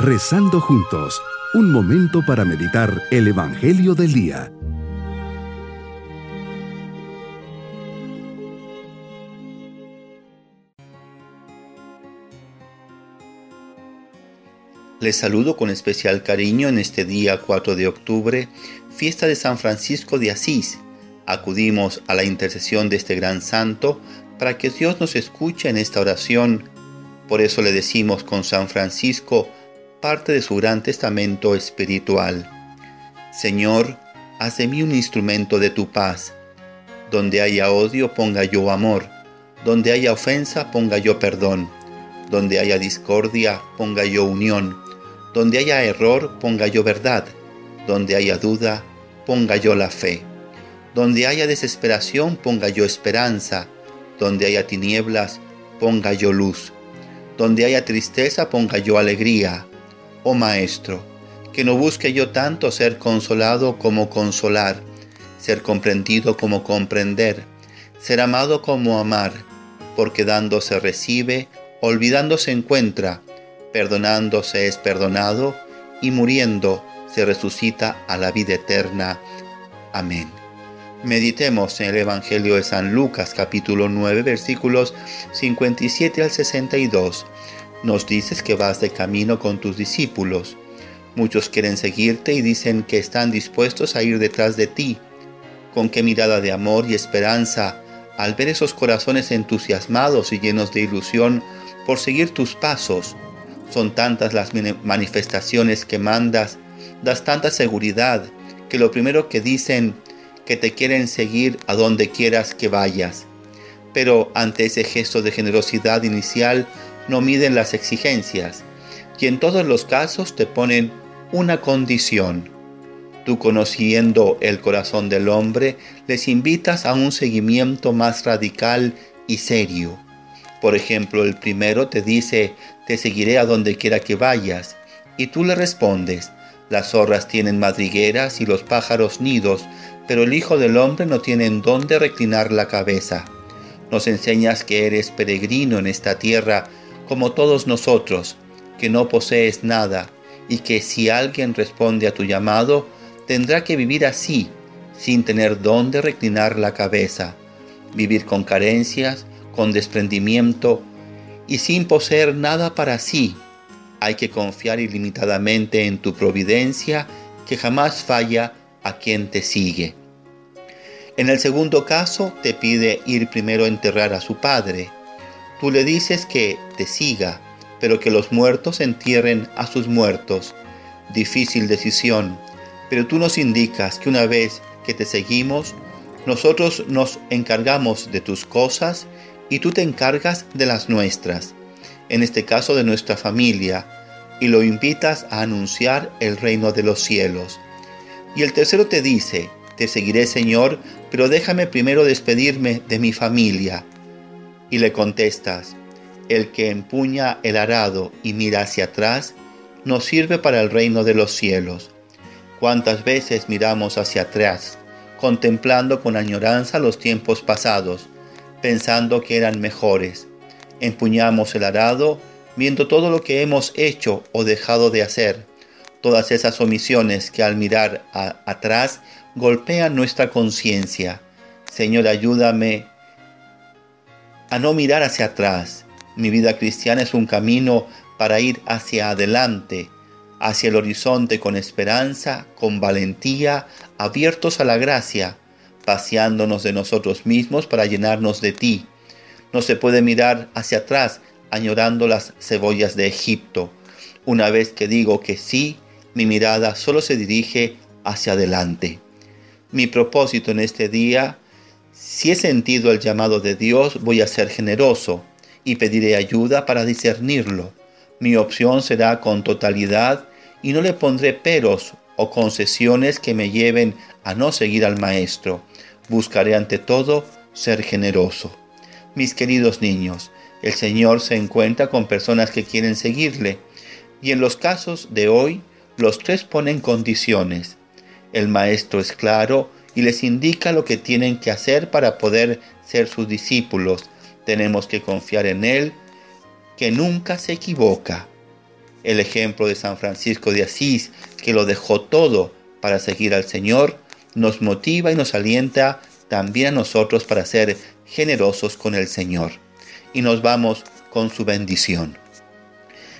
Rezando juntos, un momento para meditar el Evangelio del Día. Les saludo con especial cariño en este día 4 de octubre, fiesta de San Francisco de Asís. Acudimos a la intercesión de este gran santo para que Dios nos escuche en esta oración. Por eso le decimos con San Francisco, parte de su gran testamento espiritual. Señor, haz de mí un instrumento de tu paz. Donde haya odio, ponga yo amor. Donde haya ofensa, ponga yo perdón. Donde haya discordia, ponga yo unión. Donde haya error, ponga yo verdad. Donde haya duda, ponga yo la fe. Donde haya desesperación, ponga yo esperanza. Donde haya tinieblas, ponga yo luz. Donde haya tristeza, ponga yo alegría oh Maestro, que no busque yo tanto ser consolado como consolar, ser comprendido como comprender, ser amado como amar, porque dando se recibe, olvidando se encuentra, perdonando se es perdonado, y muriendo se resucita a la vida eterna. Amén. Meditemos en el Evangelio de San Lucas capítulo 9 versículos 57 al 62 nos dices que vas de camino con tus discípulos. Muchos quieren seguirte y dicen que están dispuestos a ir detrás de ti. Con qué mirada de amor y esperanza al ver esos corazones entusiasmados y llenos de ilusión por seguir tus pasos. Son tantas las manifestaciones que mandas, das tanta seguridad, que lo primero que dicen que te quieren seguir a donde quieras que vayas. Pero ante ese gesto de generosidad inicial no miden las exigencias y en todos los casos te ponen una condición. Tú conociendo el corazón del hombre, les invitas a un seguimiento más radical y serio. Por ejemplo, el primero te dice, te seguiré a donde quiera que vayas, y tú le respondes, las zorras tienen madrigueras y los pájaros nidos, pero el Hijo del Hombre no tiene en dónde reclinar la cabeza. Nos enseñas que eres peregrino en esta tierra como todos nosotros, que no posees nada y que si alguien responde a tu llamado, tendrá que vivir así, sin tener dónde reclinar la cabeza, vivir con carencias, con desprendimiento y sin poseer nada para sí. Hay que confiar ilimitadamente en tu providencia que jamás falla a quien te sigue. En el segundo caso te pide ir primero a enterrar a su padre, Tú le dices que te siga, pero que los muertos entierren a sus muertos. Difícil decisión, pero tú nos indicas que una vez que te seguimos, nosotros nos encargamos de tus cosas y tú te encargas de las nuestras, en este caso de nuestra familia, y lo invitas a anunciar el reino de los cielos. Y el tercero te dice, te seguiré Señor, pero déjame primero despedirme de mi familia y le contestas, el que empuña el arado y mira hacia atrás, no sirve para el reino de los cielos. ¿Cuántas veces miramos hacia atrás, contemplando con añoranza los tiempos pasados, pensando que eran mejores? Empuñamos el arado, viendo todo lo que hemos hecho o dejado de hacer, todas esas omisiones que al mirar atrás golpean nuestra conciencia. Señor, ayúdame a no mirar hacia atrás. Mi vida cristiana es un camino para ir hacia adelante, hacia el horizonte con esperanza, con valentía, abiertos a la gracia, paseándonos de nosotros mismos para llenarnos de ti. No se puede mirar hacia atrás añorando las cebollas de Egipto. Una vez que digo que sí, mi mirada solo se dirige hacia adelante. Mi propósito en este día si he sentido el llamado de Dios, voy a ser generoso y pediré ayuda para discernirlo. Mi opción será con totalidad y no le pondré peros o concesiones que me lleven a no seguir al Maestro. Buscaré ante todo ser generoso. Mis queridos niños, el Señor se encuentra con personas que quieren seguirle y en los casos de hoy los tres ponen condiciones. El Maestro es claro y les indica lo que tienen que hacer para poder ser sus discípulos. Tenemos que confiar en Él, que nunca se equivoca. El ejemplo de San Francisco de Asís, que lo dejó todo para seguir al Señor, nos motiva y nos alienta también a nosotros para ser generosos con el Señor. Y nos vamos con su bendición.